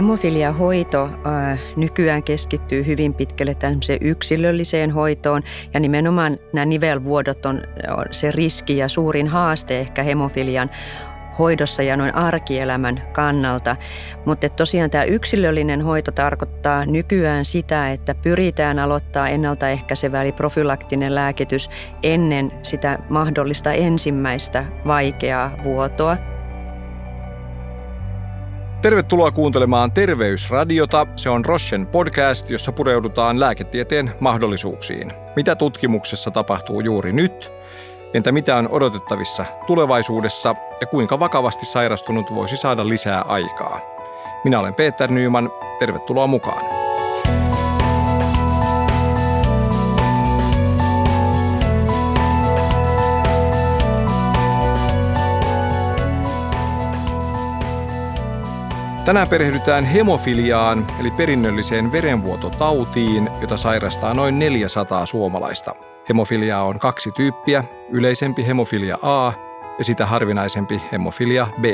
hemofiliahoito äh, nykyään keskittyy hyvin pitkälle tämmöiseen yksilölliseen hoitoon ja nimenomaan nämä nivelvuodot on, on se riski ja suurin haaste ehkä hemofilian hoidossa ja noin arkielämän kannalta. Mutta tosiaan tämä yksilöllinen hoito tarkoittaa nykyään sitä, että pyritään aloittaa ennaltaehkäisevä eli profylaktinen lääkitys ennen sitä mahdollista ensimmäistä vaikeaa vuotoa. Tervetuloa kuuntelemaan Terveysradiota. Se on Rochen podcast, jossa pureudutaan lääketieteen mahdollisuuksiin. Mitä tutkimuksessa tapahtuu juuri nyt? Entä mitä on odotettavissa tulevaisuudessa ja kuinka vakavasti sairastunut voisi saada lisää aikaa? Minä olen Peter Nyman. Tervetuloa mukaan. Tänään perehdytään hemofiliaan, eli perinnölliseen verenvuototautiin, jota sairastaa noin 400 suomalaista. Hemofiliaa on kaksi tyyppiä, yleisempi hemofilia A ja sitä harvinaisempi hemofilia B.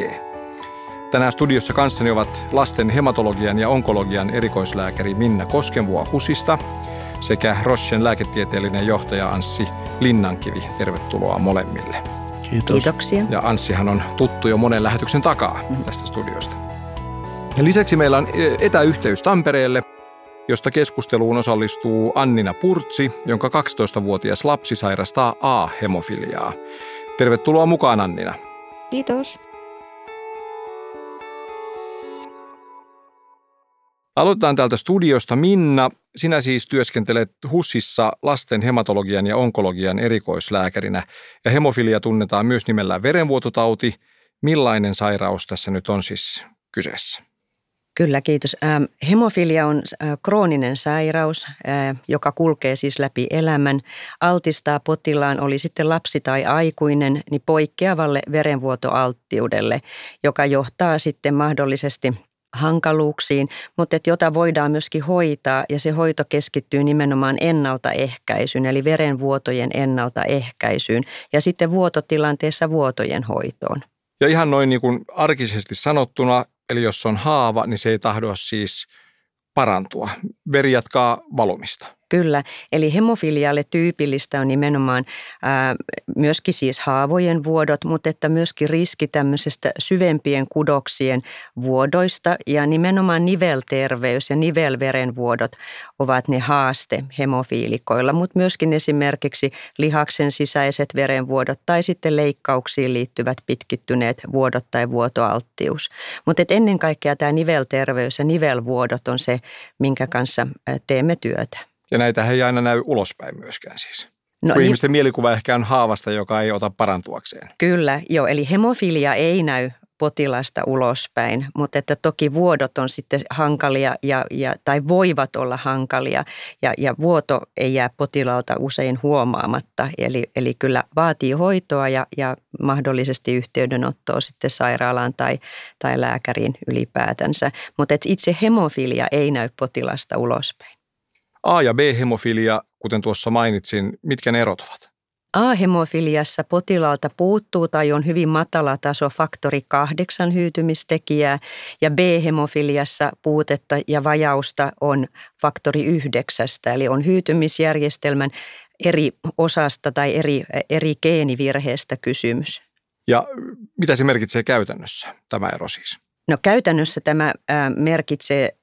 Tänään studiossa kanssani ovat lasten hematologian ja onkologian erikoislääkäri Minna Koskenvuo HUSista sekä Roschen lääketieteellinen johtaja Anssi Linnankivi. Tervetuloa molemmille. Kiitos. Kiitoksia. Ja Anssihan on tuttu jo monen lähetyksen takaa tästä studiosta. Lisäksi meillä on etäyhteys Tampereelle, josta keskusteluun osallistuu Annina Purtsi, jonka 12-vuotias lapsi sairastaa A-hemofiliaa. Tervetuloa mukaan Annina. Kiitos. Aloitetaan täältä studiosta. Minna, sinä siis työskentelet HUSissa lasten hematologian ja onkologian erikoislääkärinä. Ja hemofilia tunnetaan myös nimellä verenvuototauti. Millainen sairaus tässä nyt on siis kyseessä? Kyllä, kiitos. Hemofilia on krooninen sairaus, joka kulkee siis läpi elämän. Altistaa potilaan, oli sitten lapsi tai aikuinen, niin poikkeavalle verenvuotoalttiudelle, joka johtaa sitten mahdollisesti hankaluuksiin, mutta että jota voidaan myöskin hoitaa ja se hoito keskittyy nimenomaan ennaltaehkäisyyn, eli verenvuotojen ennaltaehkäisyyn ja sitten vuototilanteessa vuotojen hoitoon. Ja ihan noin niin kuin arkisesti sanottuna, Eli jos on haava, niin se ei tahdo siis parantua. Veri jatkaa valumista. Kyllä, eli hemofilialle tyypillistä on nimenomaan ää, myöskin siis haavojen vuodot, mutta että myöskin riski tämmöisestä syvempien kudoksien vuodoista ja nimenomaan nivelterveys ja nivelverenvuodot ovat ne haaste hemofiilikoilla, mutta myöskin esimerkiksi lihaksen sisäiset verenvuodot tai sitten leikkauksiin liittyvät pitkittyneet vuodot tai vuotoalttius. Mutta ennen kaikkea tämä nivelterveys ja nivelvuodot on se, minkä kanssa teemme työtä. Ja näitä ei aina näy ulospäin myöskään siis. No, kun niin, ihmisten mielikuva ehkä on haavasta, joka ei ota parantuakseen. Kyllä, joo. Eli hemofilia ei näy potilasta ulospäin, mutta että toki vuodot on sitten hankalia ja, ja, tai voivat olla hankalia ja, ja vuoto ei jää potilaalta usein huomaamatta. Eli, eli kyllä vaatii hoitoa ja, ja mahdollisesti yhteydenottoa sitten sairaalaan tai, tai lääkäriin ylipäätänsä, mutta itse hemofilia ei näy potilasta ulospäin. A- ja B-hemofilia, kuten tuossa mainitsin, mitkä ne erot ovat? A-hemofiliassa potilaalta puuttuu tai on hyvin matala taso faktori 8 hyytymistekijää ja B-hemofiliassa puutetta ja vajausta on faktori 9, eli on hyytymisjärjestelmän eri osasta tai eri, eri geenivirheestä kysymys. Ja mitä se merkitsee käytännössä, tämä ero siis? No käytännössä tämä merkitsee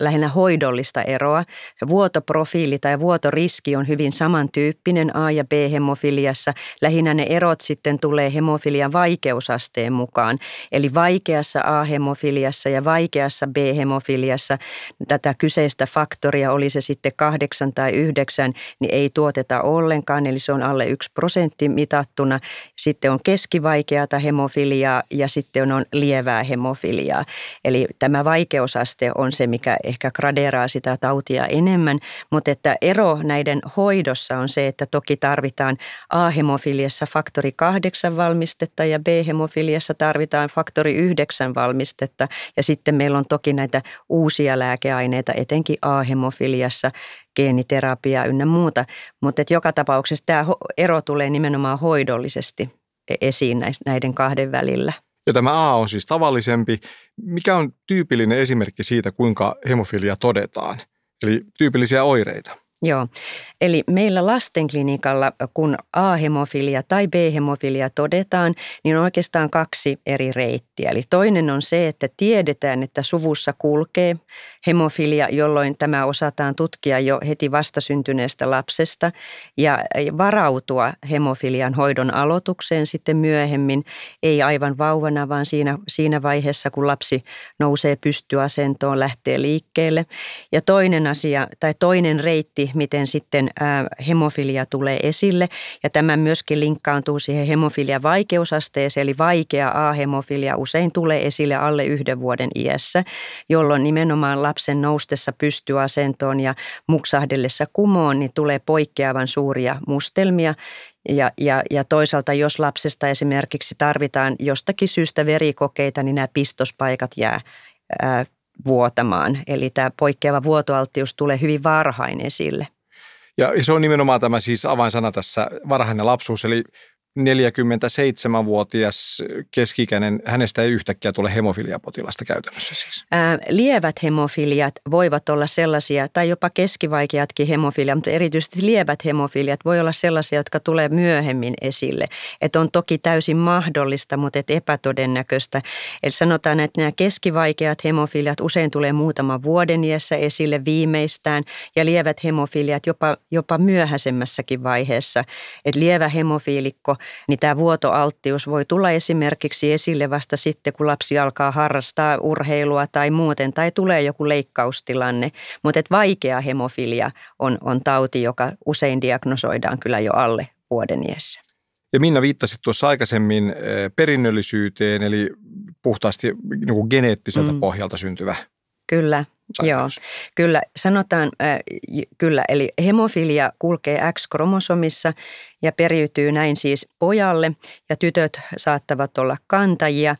lähinnä hoidollista eroa. Vuotoprofiili tai vuotoriski on hyvin samantyyppinen A- ja B-hemofiliassa. Lähinnä ne erot sitten tulee hemofilian vaikeusasteen mukaan. Eli vaikeassa A-hemofiliassa ja vaikeassa B-hemofiliassa tätä kyseistä faktoria, oli se sitten kahdeksan tai yhdeksän, niin ei tuoteta ollenkaan, eli se on alle yksi prosentti mitattuna. Sitten on keskivaikeata hemofiliaa ja sitten on lievää hemofiliaa hemofiliaa. Eli tämä vaikeusaste on se, mikä ehkä gradeeraa sitä tautia enemmän, mutta että ero näiden hoidossa on se, että toki tarvitaan A-hemofiliassa faktori 8 valmistetta ja B-hemofiliassa tarvitaan faktori 9 valmistetta ja sitten meillä on toki näitä uusia lääkeaineita, etenkin A-hemofiliassa, geeniterapia ynnä muuta, mutta että joka tapauksessa tämä ero tulee nimenomaan hoidollisesti esiin näiden kahden välillä. Ja tämä A on siis tavallisempi. Mikä on tyypillinen esimerkki siitä, kuinka hemofilia todetaan? Eli tyypillisiä oireita. Joo, eli meillä lastenklinikalla, kun A-hemofilia tai B-hemofilia todetaan, niin on oikeastaan kaksi eri reittiä. Eli toinen on se, että tiedetään, että suvussa kulkee hemofilia, jolloin tämä osataan tutkia jo heti vastasyntyneestä lapsesta ja varautua hemofilian hoidon aloitukseen sitten myöhemmin, ei aivan vauvana, vaan siinä, siinä vaiheessa, kun lapsi nousee pystyasentoon, lähtee liikkeelle. Ja toinen asia tai toinen reitti, miten sitten hemofilia tulee esille. Ja tämä myöskin linkkaantuu siihen hemofilia vaikeusasteeseen, eli vaikea A-hemofilia usein tulee esille alle yhden vuoden iässä, jolloin nimenomaan lapsen noustessa pystyasentoon ja muksahdellessa kumoon, niin tulee poikkeavan suuria mustelmia, ja, ja, ja toisaalta, jos lapsesta esimerkiksi tarvitaan jostakin syystä verikokeita, niin nämä pistospaikat jää ää, vuotamaan. Eli tämä poikkeava vuotoalttius tulee hyvin varhain esille. Ja se on nimenomaan tämä siis avainsana tässä varhainen lapsuus, eli 47-vuotias keskikäinen, hänestä ei yhtäkkiä tule hemofiliapotilasta käytännössä siis? Ää, lievät hemofiliat voivat olla sellaisia, tai jopa keskivaikeatkin hemofiliat, mutta erityisesti lievät hemofiliat voi olla sellaisia, jotka tulee myöhemmin esille. Että on toki täysin mahdollista, mutta et epätodennäköistä. Eli sanotaan, että nämä keskivaikeat hemofiliat usein tulee muutaman vuoden iässä esille viimeistään, ja lievät hemofiliat jopa, jopa myöhäisemmässäkin vaiheessa. Että lievä hemofiilikko niin tämä vuotoalttius voi tulla esimerkiksi esille vasta sitten, kun lapsi alkaa harrastaa urheilua tai muuten, tai tulee joku leikkaustilanne. Mutta vaikea hemofilia on, on tauti, joka usein diagnosoidaan kyllä jo alle vuoden iässä. Ja Minna viittasi tuossa aikaisemmin eh, perinnöllisyyteen, eli puhtaasti niin kuin geneettiseltä mm. pohjalta syntyvä Kyllä, Sairaus. Joo, kyllä sanotaan, äh, kyllä, eli hemofilia kulkee X-kromosomissa ja periytyy näin siis pojalle ja tytöt saattavat olla kantajia,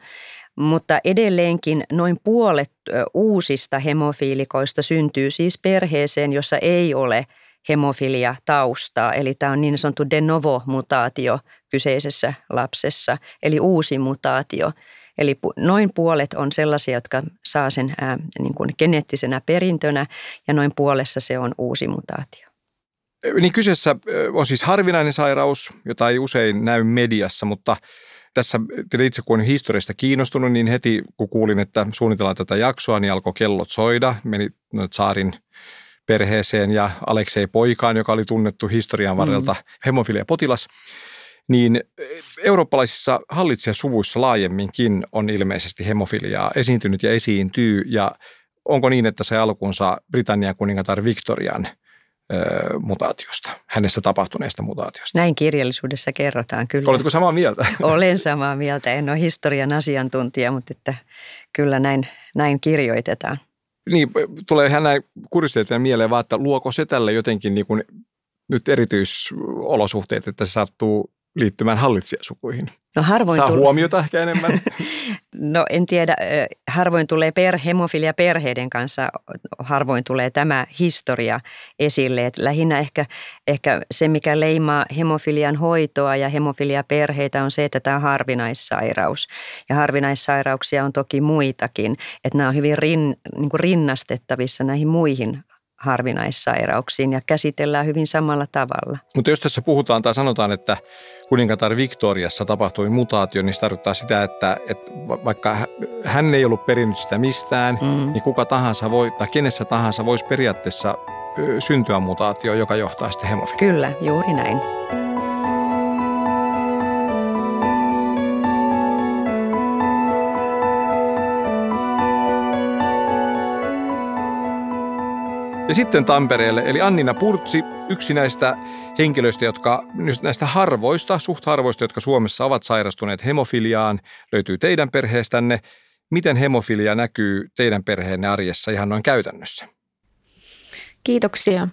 mutta edelleenkin noin puolet uusista hemofiilikoista syntyy siis perheeseen, jossa ei ole hemofilia taustaa, eli tämä on niin sanottu de novo mutaatio kyseisessä lapsessa, eli uusi mutaatio. Eli noin puolet on sellaisia, jotka saa sen ää, niin kuin geneettisenä perintönä ja noin puolessa se on uusi mutaatio. Niin kyseessä on siis harvinainen sairaus, jota ei usein näy mediassa, mutta tässä itse kun olen historiasta kiinnostunut, niin heti kun kuulin, että suunnitellaan tätä jaksoa, niin alkoi kellot soida. Meni saarin perheeseen ja Aleksei Poikaan, joka oli tunnettu historian varrelta mm. hemofilia-potilas niin eurooppalaisissa hallitsijasuvuissa laajemminkin on ilmeisesti hemofiliaa esiintynyt ja esiintyy. Ja onko niin, että se alkuunsa Britannian kuningatar Victorian mutaatiosta, hänessä tapahtuneesta mutaatiosta. Näin kirjallisuudessa kerrotaan kyllä. Oletko samaa mieltä? Olen samaa mieltä. En ole historian asiantuntija, mutta että kyllä näin, näin kirjoitetaan. Niin, tulee ihan näin kuristeiden mieleen vaan, että luoko se tälle jotenkin niin kuin nyt erityisolosuhteet, että se sattuu liittymään hallitsijasukuihin? No harvoin Saa tulee. huomiota ehkä enemmän. no en tiedä, harvoin tulee per, hemofilia perheiden kanssa, harvoin tulee tämä historia esille. Et lähinnä ehkä, ehkä se, mikä leimaa hemofilian hoitoa ja hemofilia perheitä on se, että tämä on harvinaissairaus. Ja harvinaissairauksia on toki muitakin, että nämä on hyvin rin, niin rinnastettavissa näihin muihin harvinaissairauksiin ja käsitellään hyvin samalla tavalla. Mutta jos tässä puhutaan tai sanotaan, että kuningatar Victoriassa tapahtui mutaatio, niin se tarkoittaa sitä, että, että vaikka hän ei ollut perinnyt sitä mistään, mm. niin kuka tahansa voi, tai kenessä tahansa voisi periaatteessa syntyä mutaatio, joka johtaa sitten hemofiliaan. Kyllä, juuri näin. Ja sitten Tampereelle, eli Annina Purtsi, yksi näistä henkilöistä, jotka näistä harvoista, suht harvoista, jotka Suomessa ovat sairastuneet hemofiliaan, löytyy teidän perheestänne. Miten hemofilia näkyy teidän perheenne arjessa ihan noin käytännössä? Kiitoksia.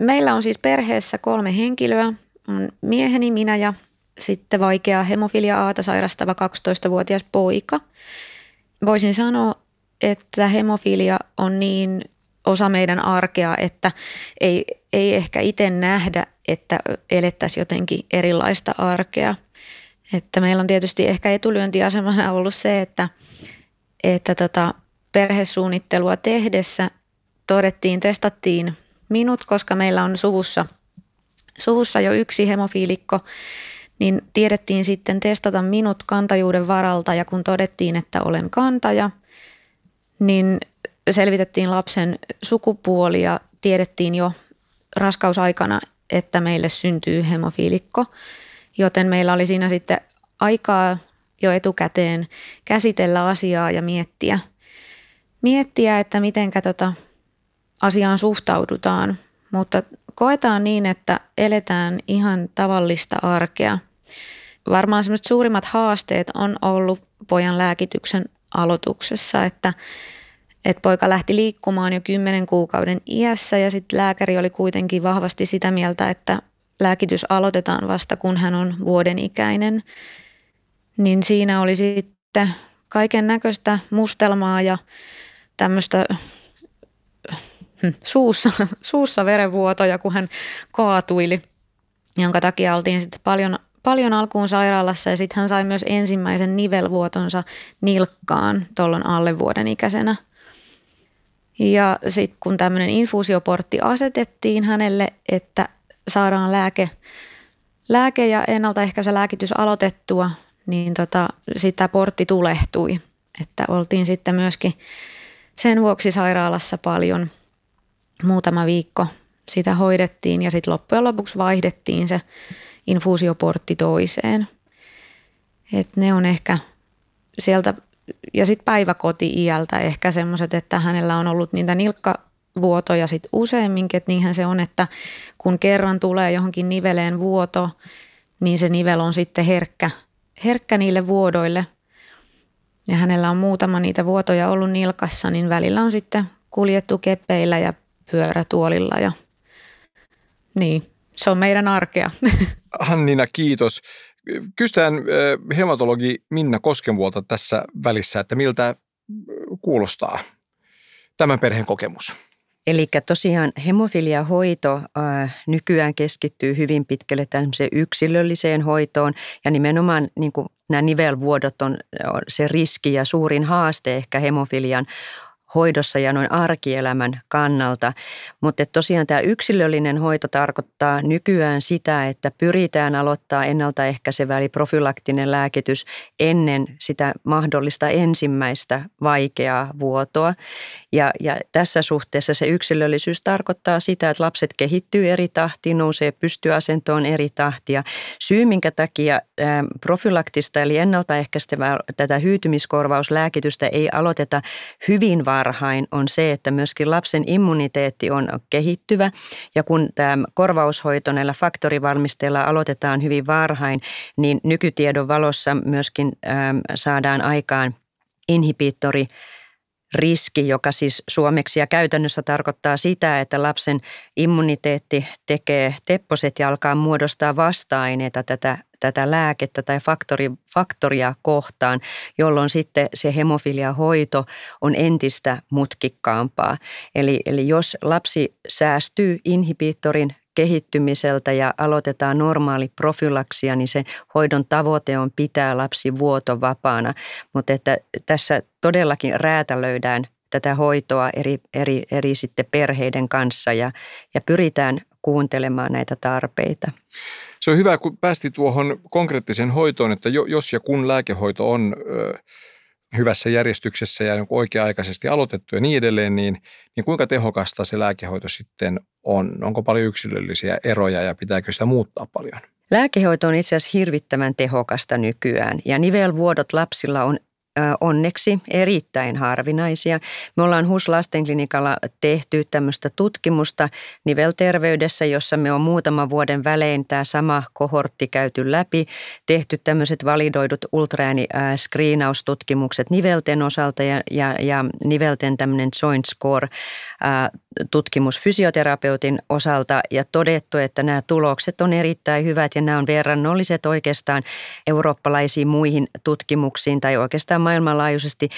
Meillä on siis perheessä kolme henkilöä. On mieheni, minä ja sitten vaikea hemofilia aata sairastava 12-vuotias poika. Voisin sanoa, että hemofilia on niin osa meidän arkea, että ei, ei ehkä itse nähdä, että elettäisiin jotenkin erilaista arkea. Että meillä on tietysti ehkä etulyöntiasemana ollut se, että, että tota, perhesuunnittelua tehdessä todettiin, testattiin minut, koska meillä on suvussa, suvussa jo yksi hemofiilikko, niin tiedettiin sitten testata minut kantajuuden varalta ja kun todettiin, että olen kantaja, niin selvitettiin lapsen sukupuoli ja tiedettiin jo raskausaikana, että meille syntyy hemofiilikko, joten meillä oli siinä sitten aikaa jo etukäteen käsitellä asiaa ja miettiä, miettiä että miten tota asiaan suhtaudutaan, mutta koetaan niin, että eletään ihan tavallista arkea. Varmaan semmoiset suurimmat haasteet on ollut pojan lääkityksen aloituksessa, että, että poika lähti liikkumaan jo kymmenen kuukauden iässä ja sitten lääkäri oli kuitenkin vahvasti sitä mieltä, että lääkitys aloitetaan vasta kun hän on vuoden ikäinen. Niin siinä oli sitten kaiken näköistä mustelmaa ja tämmöistä suussa, suussa verenvuotoja, kun hän kaatuili, jonka takia oltiin sitten paljon, paljon alkuun sairaalassa ja sitten hän sai myös ensimmäisen nivelvuotonsa nilkkaan tuolloin alle vuoden ikäisenä. Ja sitten kun tämmöinen infuusioportti asetettiin hänelle, että saadaan lääke, lääke ja ennaltaehkäisä lääkitys aloitettua, niin tota, sitä portti tulehtui. Että oltiin sitten myöskin sen vuoksi sairaalassa paljon – muutama viikko sitä hoidettiin ja sitten loppujen lopuksi vaihdettiin se infuusioportti toiseen. Et ne on ehkä sieltä, ja sitten päiväkoti-iältä ehkä semmoiset, että hänellä on ollut niitä nilkkavuotoja sitten useamminkin, että niinhän se on, että kun kerran tulee johonkin niveleen vuoto, niin se nivel on sitten herkkä, herkkä niille vuodoille. Ja hänellä on muutama niitä vuotoja ollut nilkassa, niin välillä on sitten kuljettu kepeillä ja pyörätuolilla ja niin, se on meidän arkea. Hannina, kiitos. Kysytään hematologi Minna Koskenvuolta tässä välissä, että miltä kuulostaa tämän perheen kokemus? Eli tosiaan hemofiliahoito äh, nykyään keskittyy hyvin pitkälle tämmöiseen yksilölliseen hoitoon ja nimenomaan niin kuin nämä nivelvuodot on, on se riski ja suurin haaste ehkä hemofilian hoidossa ja noin arkielämän kannalta. Mutta tosiaan tämä yksilöllinen hoito tarkoittaa nykyään sitä, että pyritään aloittaa ennaltaehkäisevä eli profylaktinen lääkitys ennen sitä mahdollista ensimmäistä vaikeaa vuotoa. Ja, ja tässä suhteessa se yksilöllisyys tarkoittaa sitä, että lapset kehittyy eri tahtiin, nousee pystyasentoon eri tahtia. Syy, minkä takia profylaktista eli ennaltaehkäistävää tätä hyytymiskorvauslääkitystä ei aloiteta hyvin varhain, on se, että myöskin lapsen immuniteetti on kehittyvä ja kun tämä korvaushoito näillä faktorivalmisteilla aloitetaan hyvin varhain, niin nykytiedon valossa myöskin saadaan aikaan inhibiittori riski, joka siis suomeksi ja käytännössä tarkoittaa sitä, että lapsen immuniteetti tekee tepposet ja alkaa muodostaa vasta-aineita tätä tätä lääkettä tai faktori, faktoria kohtaan, jolloin sitten se hemofiliahoito on entistä mutkikkaampaa. Eli, eli jos lapsi säästyy inhibiittorin kehittymiseltä ja aloitetaan normaali profylaksia, niin se hoidon tavoite on pitää lapsi vuotovapaana. Mutta että tässä todellakin räätälöidään tätä hoitoa eri, eri, eri sitten perheiden kanssa ja, ja pyritään kuuntelemaan näitä tarpeita. Se on hyvä, kun päästi tuohon konkreettiseen hoitoon, että jos ja kun lääkehoito on hyvässä järjestyksessä ja oikea-aikaisesti aloitettu ja niin edelleen, niin, niin kuinka tehokasta se lääkehoito sitten on? Onko paljon yksilöllisiä eroja ja pitääkö sitä muuttaa paljon? Lääkehoito on itse asiassa hirvittävän tehokasta nykyään ja nivelvuodot lapsilla on onneksi erittäin harvinaisia. Me ollaan HUS lastenklinikalla tehty tämmöistä tutkimusta nivelterveydessä, jossa me on muutaman vuoden välein tämä sama kohortti käyty läpi, tehty tämmöiset validoidut ultraääni-screenaustutkimukset nivelten osalta ja, ja, ja nivelten tämmöinen joint score tutkimus fysioterapeutin osalta ja todettu, että nämä tulokset on erittäin hyvät ja nämä on verrannolliset oikeastaan eurooppalaisiin muihin tutkimuksiin tai oikeastaan maailmanlaajuisesti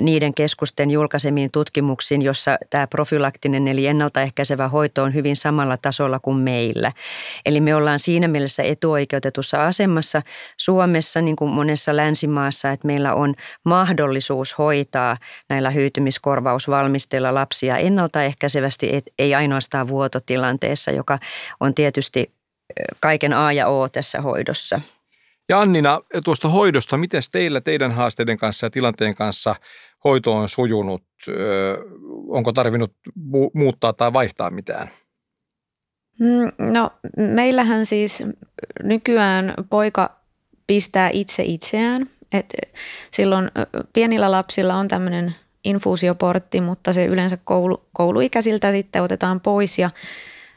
niiden keskusten julkaisemiin tutkimuksiin, jossa tämä profylaktinen eli ennaltaehkäisevä hoito on hyvin samalla tasolla kuin meillä. Eli me ollaan siinä mielessä etuoikeutetussa asemassa Suomessa niin kuin monessa länsimaassa, että meillä on mahdollisuus hoitaa näillä hyytymiskorvausvalmisteilla lapsia ennaltaehkäisevästi, et ei ainoastaan vuototilanteessa, joka on tietysti kaiken A ja O tässä hoidossa. Ja Annina, tuosta hoidosta, miten teillä teidän haasteiden kanssa ja tilanteen kanssa hoito on sujunut? Onko tarvinnut muuttaa tai vaihtaa mitään? Mm, no meillähän siis nykyään poika pistää itse itseään. Et silloin pienillä lapsilla on tämmöinen infuusioportti, mutta se yleensä koulu, kouluikäisiltä sitten otetaan pois ja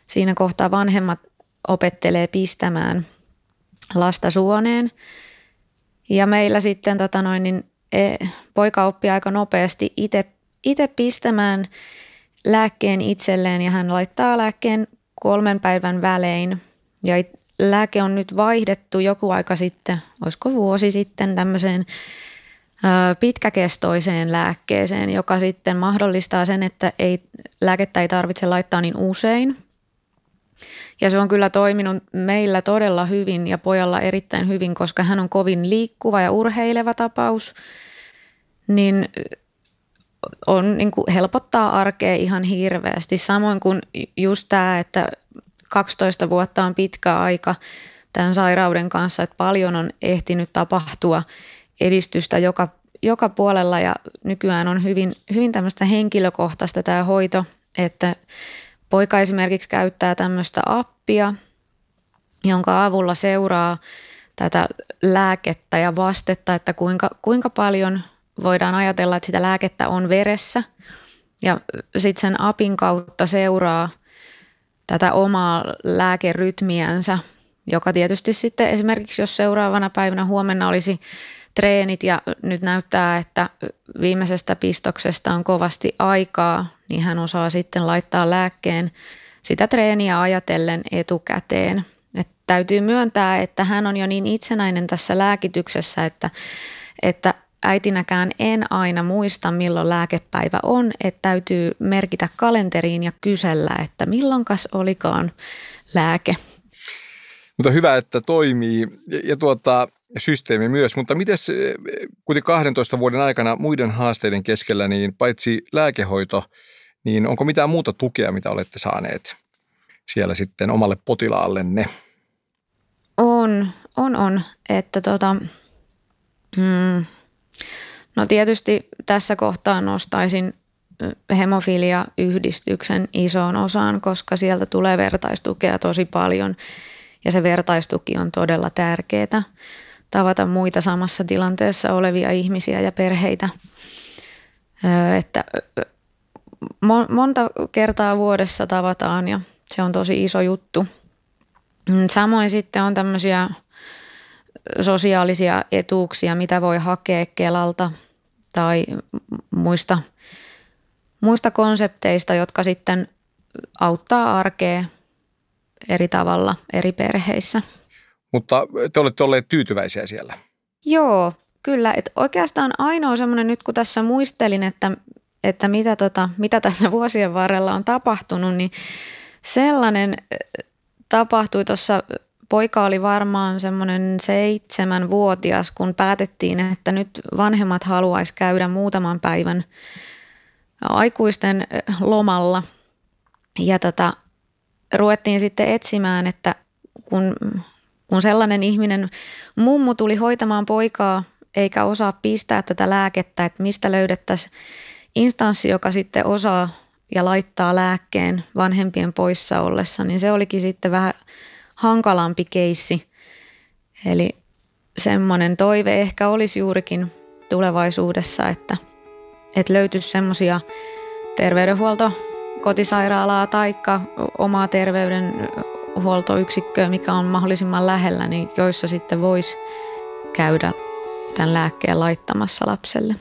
siinä kohtaa vanhemmat opettelee pistämään lasta suoneen. Ja meillä sitten tota noin, niin, e, poika oppii aika nopeasti itse pistämään lääkkeen itselleen ja hän laittaa lääkkeen kolmen päivän välein. Ja lääke on nyt vaihdettu joku aika sitten, olisiko vuosi sitten tämmöiseen pitkäkestoiseen lääkkeeseen, joka sitten mahdollistaa sen, että ei, lääkettä ei tarvitse laittaa niin usein. Ja se on kyllä toiminut meillä todella hyvin ja pojalla erittäin hyvin, koska hän on kovin liikkuva ja urheileva tapaus. Niin on niin kuin helpottaa arkea ihan hirveästi. Samoin kuin just tämä, että 12 vuotta on pitkä aika tämän sairauden kanssa, että paljon on ehtinyt tapahtua edistystä joka, joka puolella ja nykyään on hyvin, hyvin tämmöistä henkilökohtaista tämä hoito, että poika esimerkiksi käyttää tämmöistä appia, jonka avulla seuraa tätä lääkettä ja vastetta, että kuinka, kuinka paljon voidaan ajatella, että sitä lääkettä on veressä. Ja sitten sen apin kautta seuraa – tätä omaa lääkerytmiänsä, joka tietysti sitten esimerkiksi jos seuraavana päivänä huomenna olisi treenit ja nyt näyttää, että viimeisestä pistoksesta on kovasti aikaa, niin hän osaa sitten laittaa lääkkeen sitä treeniä ajatellen etukäteen. Et täytyy myöntää, että hän on jo niin itsenäinen tässä lääkityksessä, että, että äitinäkään en aina muista, milloin lääkepäivä on, että täytyy merkitä kalenteriin ja kysellä, että milloinkas olikaan lääke. Mutta hyvä, että toimii ja tuota, systeemi myös, mutta miten kuten 12 vuoden aikana muiden haasteiden keskellä, niin paitsi lääkehoito, niin onko mitään muuta tukea, mitä olette saaneet siellä sitten omalle potilaallenne? On, on, on. Että tota, mm, No tietysti tässä kohtaa nostaisin hemofilia-yhdistyksen isoon osaan, koska sieltä tulee vertaistukea tosi paljon ja se vertaistuki on todella tärkeää tavata muita samassa tilanteessa olevia ihmisiä ja perheitä. Että monta kertaa vuodessa tavataan ja se on tosi iso juttu. Samoin sitten on tämmöisiä sosiaalisia etuuksia, mitä voi hakea Kelalta tai muista, muista konsepteista, jotka sitten auttaa arkea eri tavalla eri perheissä. Mutta te olette olleet tyytyväisiä siellä? Joo, kyllä. Et oikeastaan ainoa semmoinen nyt kun tässä muistelin, että, että mitä, tota, mitä tässä vuosien varrella on tapahtunut, niin sellainen tapahtui tuossa poika oli varmaan semmoinen seitsemänvuotias, kun päätettiin, että nyt vanhemmat haluaisi käydä muutaman päivän aikuisten lomalla. Ja tota, ruvettiin sitten etsimään, että kun, kun sellainen ihminen, mummu tuli hoitamaan poikaa eikä osaa pistää tätä lääkettä, että mistä löydettäisiin instanssi, joka sitten osaa ja laittaa lääkkeen vanhempien poissa ollessa, niin se olikin sitten vähän hankalampi keissi. Eli semmoinen toive ehkä olisi juurikin tulevaisuudessa, että, että löytyisi semmoisia terveydenhuolto kotisairaalaa tai omaa terveydenhuoltoyksikköä, mikä on mahdollisimman lähellä, niin joissa sitten voisi käydä tämän lääkkeen laittamassa lapselle.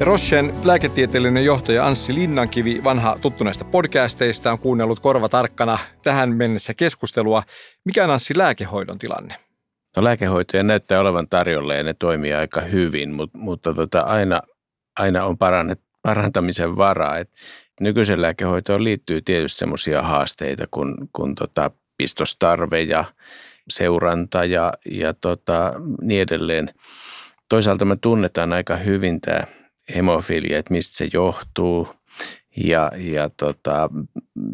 Rochen lääketieteellinen johtaja Anssi Linnankivi, vanha tuttu näistä podcasteista, on kuunnellut korva tarkkana tähän mennessä keskustelua. Mikä on Anssi lääkehoidon tilanne? No lääkehoitoja näyttää olevan tarjolla ja ne toimii aika hyvin, mutta, mutta tota, aina, aina on parannet, parantamisen varaa. Et nykyisen lääkehoitoon liittyy tietysti sellaisia haasteita kuin, kuin tota pistostarve ja seuranta ja, ja tota, niin edelleen. Toisaalta me tunnetaan aika hyvin tämä hemofilia, että mistä se johtuu. Ja, ja tota,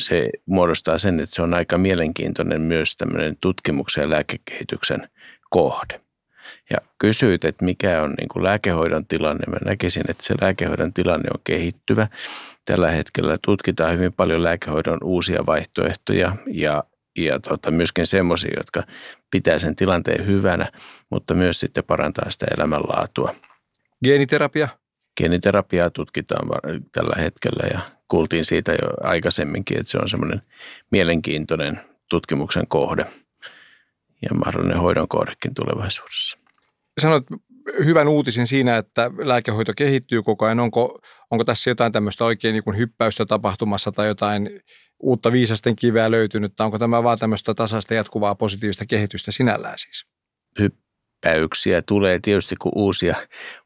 se muodostaa sen, että se on aika mielenkiintoinen myös tämmöinen tutkimuksen ja lääkekehityksen kohde. Ja kysyit, että mikä on niin kuin lääkehoidon tilanne. Mä näkisin, että se lääkehoidon tilanne on kehittyvä. Tällä hetkellä tutkitaan hyvin paljon lääkehoidon uusia vaihtoehtoja ja, ja tota, myöskin semmoisia, jotka pitää sen tilanteen hyvänä, mutta myös sitten parantaa sitä elämänlaatua. Geeniterapia? Geeniterapiaa tutkitaan tällä hetkellä ja kuultiin siitä jo aikaisemminkin, että se on semmoinen mielenkiintoinen tutkimuksen kohde ja mahdollinen hoidon kohdekin tulevaisuudessa. Sanoit hyvän uutisen siinä, että lääkehoito kehittyy koko ajan. Onko, onko tässä jotain tämmöistä oikein niin kuin hyppäystä tapahtumassa tai jotain uutta viisasten kiveä löytynyt, tai onko tämä vaan tämmöistä tasaista jatkuvaa positiivista kehitystä sinällään siis? Hyppäyksiä tulee tietysti, kun uusia,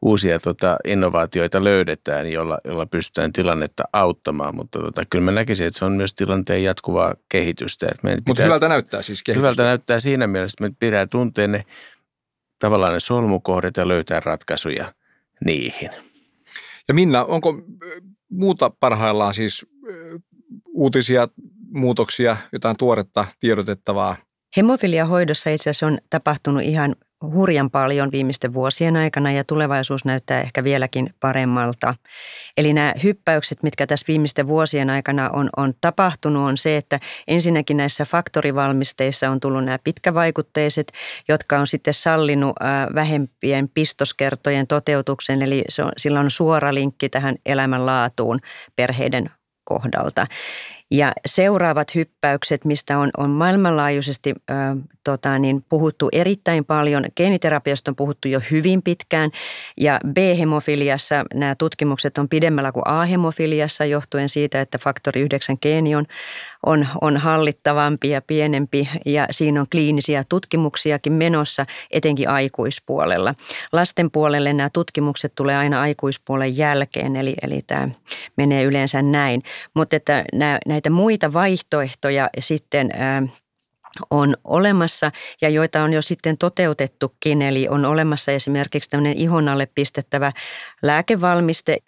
uusia tota innovaatioita löydetään, jolla, jolla pystytään tilannetta auttamaan, mutta tota, kyllä mä näkisin, että se on myös tilanteen jatkuvaa kehitystä. Mutta hyvältä näyttää siis kehitystä. Hyvältä näyttää siinä mielessä, että me pitää tuntea ne tavallaan ne solmukohdat ja löytää ratkaisuja niihin. Ja Minna, onko muuta parhaillaan siis uutisia, muutoksia, jotain tuoretta tiedotettavaa? Hemofiliahoidossa itse asiassa on tapahtunut ihan hurjan paljon viimeisten vuosien aikana ja tulevaisuus näyttää ehkä vieläkin paremmalta. Eli nämä hyppäykset, mitkä tässä viimeisten vuosien aikana on, on tapahtunut, on se, että ensinnäkin näissä faktorivalmisteissa on tullut nämä pitkävaikutteiset, jotka on sitten sallinut vähempien pistoskertojen toteutuksen, eli se on, sillä on suora linkki tähän elämänlaatuun perheiden kohdalta. Ja seuraavat hyppäykset, mistä on, on maailmanlaajuisesti ö, tota, niin puhuttu erittäin paljon. Geeniterapiasta on puhuttu jo hyvin pitkään ja B-hemofiliassa nämä tutkimukset on pidemmällä kuin A-hemofiliassa johtuen siitä, että faktori 9 geeni on, on, on hallittavampi ja pienempi ja siinä on kliinisiä tutkimuksiakin menossa, etenkin aikuispuolella. Lasten puolelle nämä tutkimukset tulee aina aikuispuolen jälkeen, eli, eli tämä menee yleensä näin. Mutta että nämä, näitä muita vaihtoehtoja sitten on olemassa ja joita on jo sitten toteutettukin. Eli on olemassa esimerkiksi tämmöinen ihon alle pistettävä lääkevalmiste,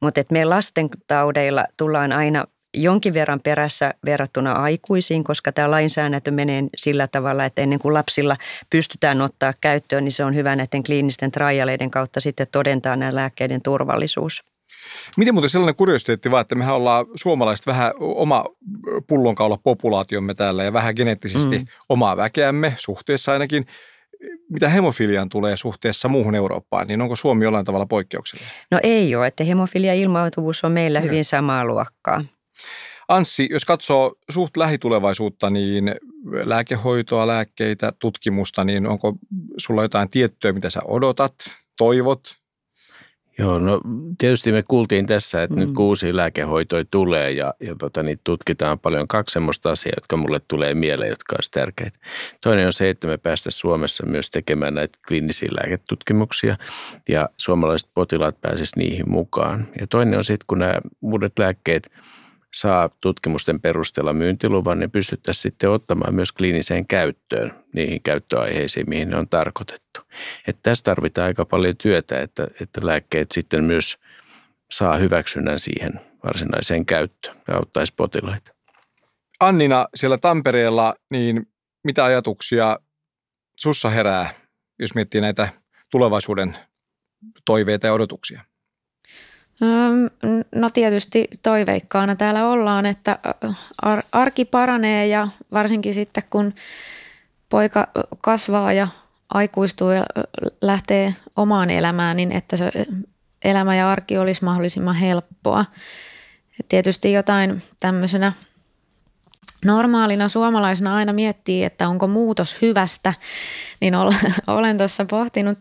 mutta että me lasten taudeilla tullaan aina jonkin verran perässä verrattuna aikuisiin, koska tämä lainsäädäntö menee sillä tavalla, että ennen kuin lapsilla pystytään ottaa käyttöön, niin se on hyvä näiden kliinisten trialeiden kautta sitten todentaa nämä lääkkeiden turvallisuus. Miten muuten sellainen kuriositeetti vaan, että mehän ollaan suomalaiset vähän oma pullonkaula populaatiomme täällä ja vähän geneettisesti mm. omaa väkeämme suhteessa ainakin. Mitä hemofiliaan tulee suhteessa muuhun Eurooppaan, niin onko Suomi jollain tavalla poikkeuksellinen? No ei ole, että hemofilia ilmautuvuus on meillä hyvin samaa luokkaa. Anssi, jos katsoo suht lähitulevaisuutta, niin lääkehoitoa, lääkkeitä, tutkimusta, niin onko sulla jotain tiettyä, mitä sä odotat, toivot, Joo, no tietysti me kuultiin tässä, että mm. nyt kuusi lääkehoitoja tulee ja, ja tota, niitä tutkitaan paljon. Kaksi semmoista asiaa, jotka mulle tulee mieleen, jotka olisi tärkeitä. Toinen on se, että me päästä Suomessa myös tekemään näitä kliinisiä lääketutkimuksia ja suomalaiset potilaat pääsisivät niihin mukaan. Ja toinen on sitten, kun nämä uudet lääkkeet – saa tutkimusten perusteella myyntiluvan, niin pystyttäisiin sitten ottamaan myös kliiniseen käyttöön niihin käyttöaiheisiin, mihin ne on tarkoitettu. Että tässä tarvitaan aika paljon työtä, että, että lääkkeet sitten myös saa hyväksynnän siihen varsinaiseen käyttöön ja auttaisi potilaita. Annina siellä Tampereella, niin mitä ajatuksia sussa herää, jos miettii näitä tulevaisuuden toiveita ja odotuksia? No tietysti toiveikkaana täällä ollaan, että arki paranee ja varsinkin sitten kun poika kasvaa ja aikuistuu ja lähtee omaan elämään, niin että se elämä ja arki olisi mahdollisimman helppoa. Tietysti jotain tämmöisenä normaalina suomalaisena aina miettii, että onko muutos hyvästä, niin olen tuossa pohtinut,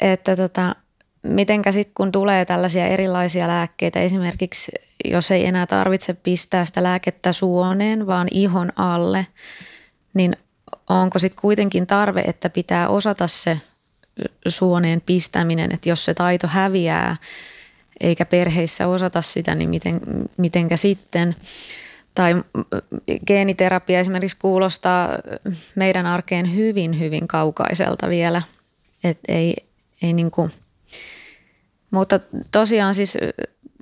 että tota, mitenkä sitten kun tulee tällaisia erilaisia lääkkeitä, esimerkiksi jos ei enää tarvitse pistää sitä lääkettä suoneen, vaan ihon alle, niin onko sitten kuitenkin tarve, että pitää osata se suoneen pistäminen, että jos se taito häviää eikä perheissä osata sitä, niin miten, mitenkä sitten. Tai geeniterapia esimerkiksi kuulostaa meidän arkeen hyvin, hyvin kaukaiselta vielä. Et ei, ei niin kuin. Mutta tosiaan siis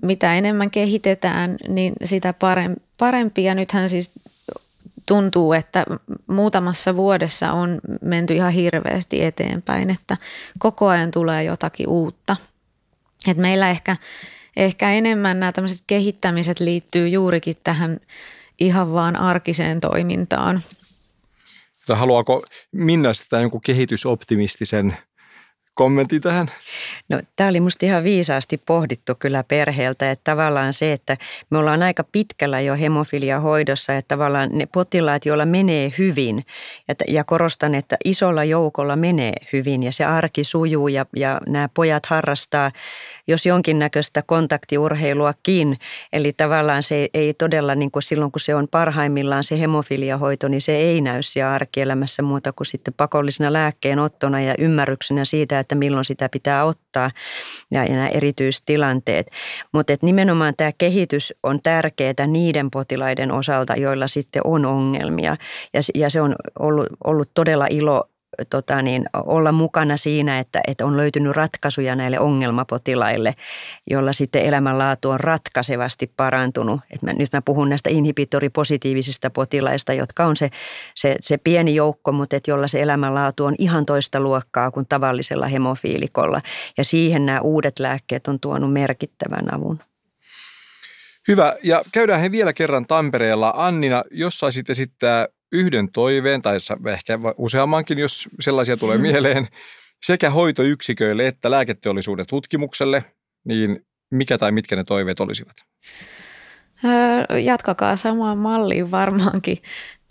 mitä enemmän kehitetään, niin sitä parempi. Ja nythän siis tuntuu, että muutamassa vuodessa on menty ihan hirveästi eteenpäin, että koko ajan tulee jotakin uutta. Et meillä ehkä, ehkä enemmän nämä tämmöiset kehittämiset liittyy juurikin tähän ihan vaan arkiseen toimintaan. Haluaako Minna sitä jonkun kehitysoptimistisen kommentti tähän? No, tämä oli musta ihan viisaasti pohdittu kyllä perheeltä, että tavallaan se, että me ollaan aika pitkällä jo hemofiliahoidossa, että tavallaan ne potilaat, joilla menee hyvin, ja korostan, että isolla joukolla menee hyvin ja se arki sujuu ja, ja nämä pojat harrastaa jos jonkinnäköistä kontaktiurheiluakin. Eli tavallaan se ei todella niin kuin silloin, kun se on parhaimmillaan se hemofiliahoito, niin se ei näy siellä arkielämässä muuta kuin sitten pakollisena lääkkeenottona ja ymmärryksenä siitä, että milloin sitä pitää ottaa ja, nämä erityistilanteet. Mutta nimenomaan tämä kehitys on tärkeää niiden potilaiden osalta, joilla sitten on ongelmia. Ja, ja se on ollut, ollut todella ilo tota niin, olla mukana siinä, että, että on löytynyt ratkaisuja näille ongelmapotilaille, jolla sitten elämänlaatu on ratkaisevasti parantunut. Et mä, nyt mä puhun näistä inhibitoripositiivisista potilaista, jotka on se, se, se pieni joukko, mutta et jolla se elämänlaatu on ihan toista luokkaa kuin tavallisella hemofiilikolla. Ja siihen nämä uudet lääkkeet on tuonut merkittävän avun. Hyvä. Ja käydään he vielä kerran Tampereella. Annina, jos saisit esittää yhden toiveen, tai ehkä useammankin, jos sellaisia tulee mieleen, sekä hoitoyksiköille että lääketeollisuuden tutkimukselle, niin mikä tai mitkä ne toiveet olisivat? jatkakaa samaan malliin varmaankin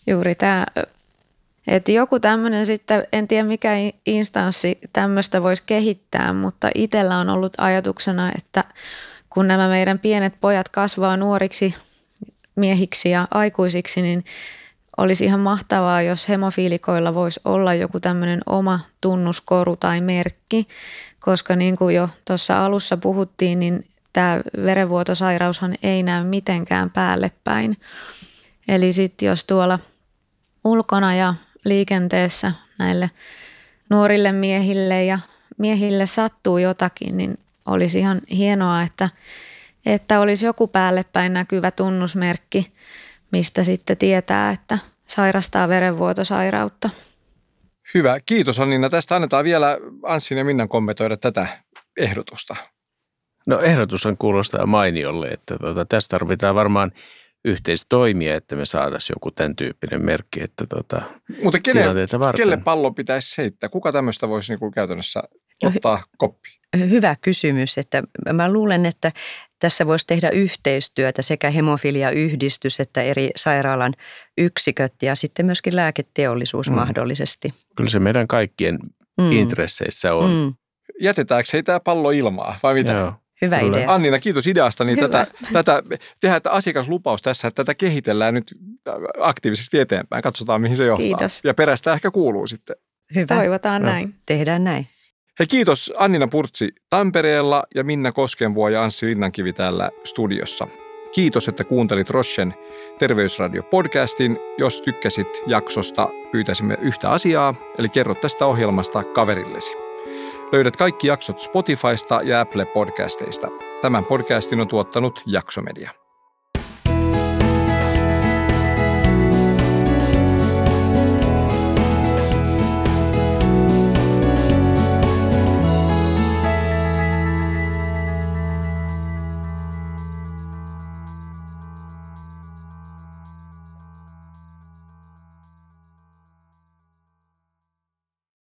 juuri tämä, että joku tämmöinen sitten, en tiedä mikä instanssi tämmöistä voisi kehittää, mutta itsellä on ollut ajatuksena, että kun nämä meidän pienet pojat kasvaa nuoriksi miehiksi ja aikuisiksi, niin olisi ihan mahtavaa, jos hemofiilikoilla voisi olla joku tämmöinen oma tunnuskoru tai merkki, koska niin kuin jo tuossa alussa puhuttiin, niin tämä verenvuotosairaushan ei näy mitenkään päälle päin. Eli sitten jos tuolla ulkona ja liikenteessä näille nuorille miehille ja miehille sattuu jotakin, niin olisi ihan hienoa, että, että olisi joku päälle päin näkyvä tunnusmerkki, mistä sitten tietää, että sairastaa verenvuotosairautta. Hyvä. Kiitos Annina. Tästä annetaan vielä Anssin ja Minnan kommentoida tätä ehdotusta. No ehdotus on kuulostaa mainiolle, että tuota, tässä tarvitaan varmaan yhteistoimia, että me saataisiin joku tämän tyyppinen merkki, että tuota, Mutta kenen, kelle pallo pitäisi heittää? Kuka tämmöistä voisi niin kuin käytännössä ottaa koppi? Hyvä kysymys. Että mä luulen, että tässä voisi tehdä yhteistyötä sekä hemofiliayhdistys että eri sairaalan yksiköt ja sitten myöskin lääketeollisuus mm. mahdollisesti. Kyllä se meidän kaikkien mm. intresseissä on. Mm. Jätetäänkö heitä tämä pallo ilmaa vai mitä? Joo. Hyvä Kyllä. idea. Annina, kiitos ideasta. Niin tätä, tätä, tehdään asiakaslupaus tässä, että tätä kehitellään nyt aktiivisesti eteenpäin. Katsotaan, mihin se johtaa. Kiitos. Ja perästä ehkä kuuluu sitten. Hyvä. Toivotaan no. näin. Tehdään näin. Hei kiitos Annina Purtsi Tampereella ja Minna Koskenvuo ja Anssi Linnankivi täällä studiossa. Kiitos, että kuuntelit Roschen terveysradio-podcastin. Jos tykkäsit jaksosta, pyytäisimme yhtä asiaa, eli kerro tästä ohjelmasta kaverillesi. Löydät kaikki jaksot Spotifysta ja Apple Podcasteista. Tämän podcastin on tuottanut Jaksomedia.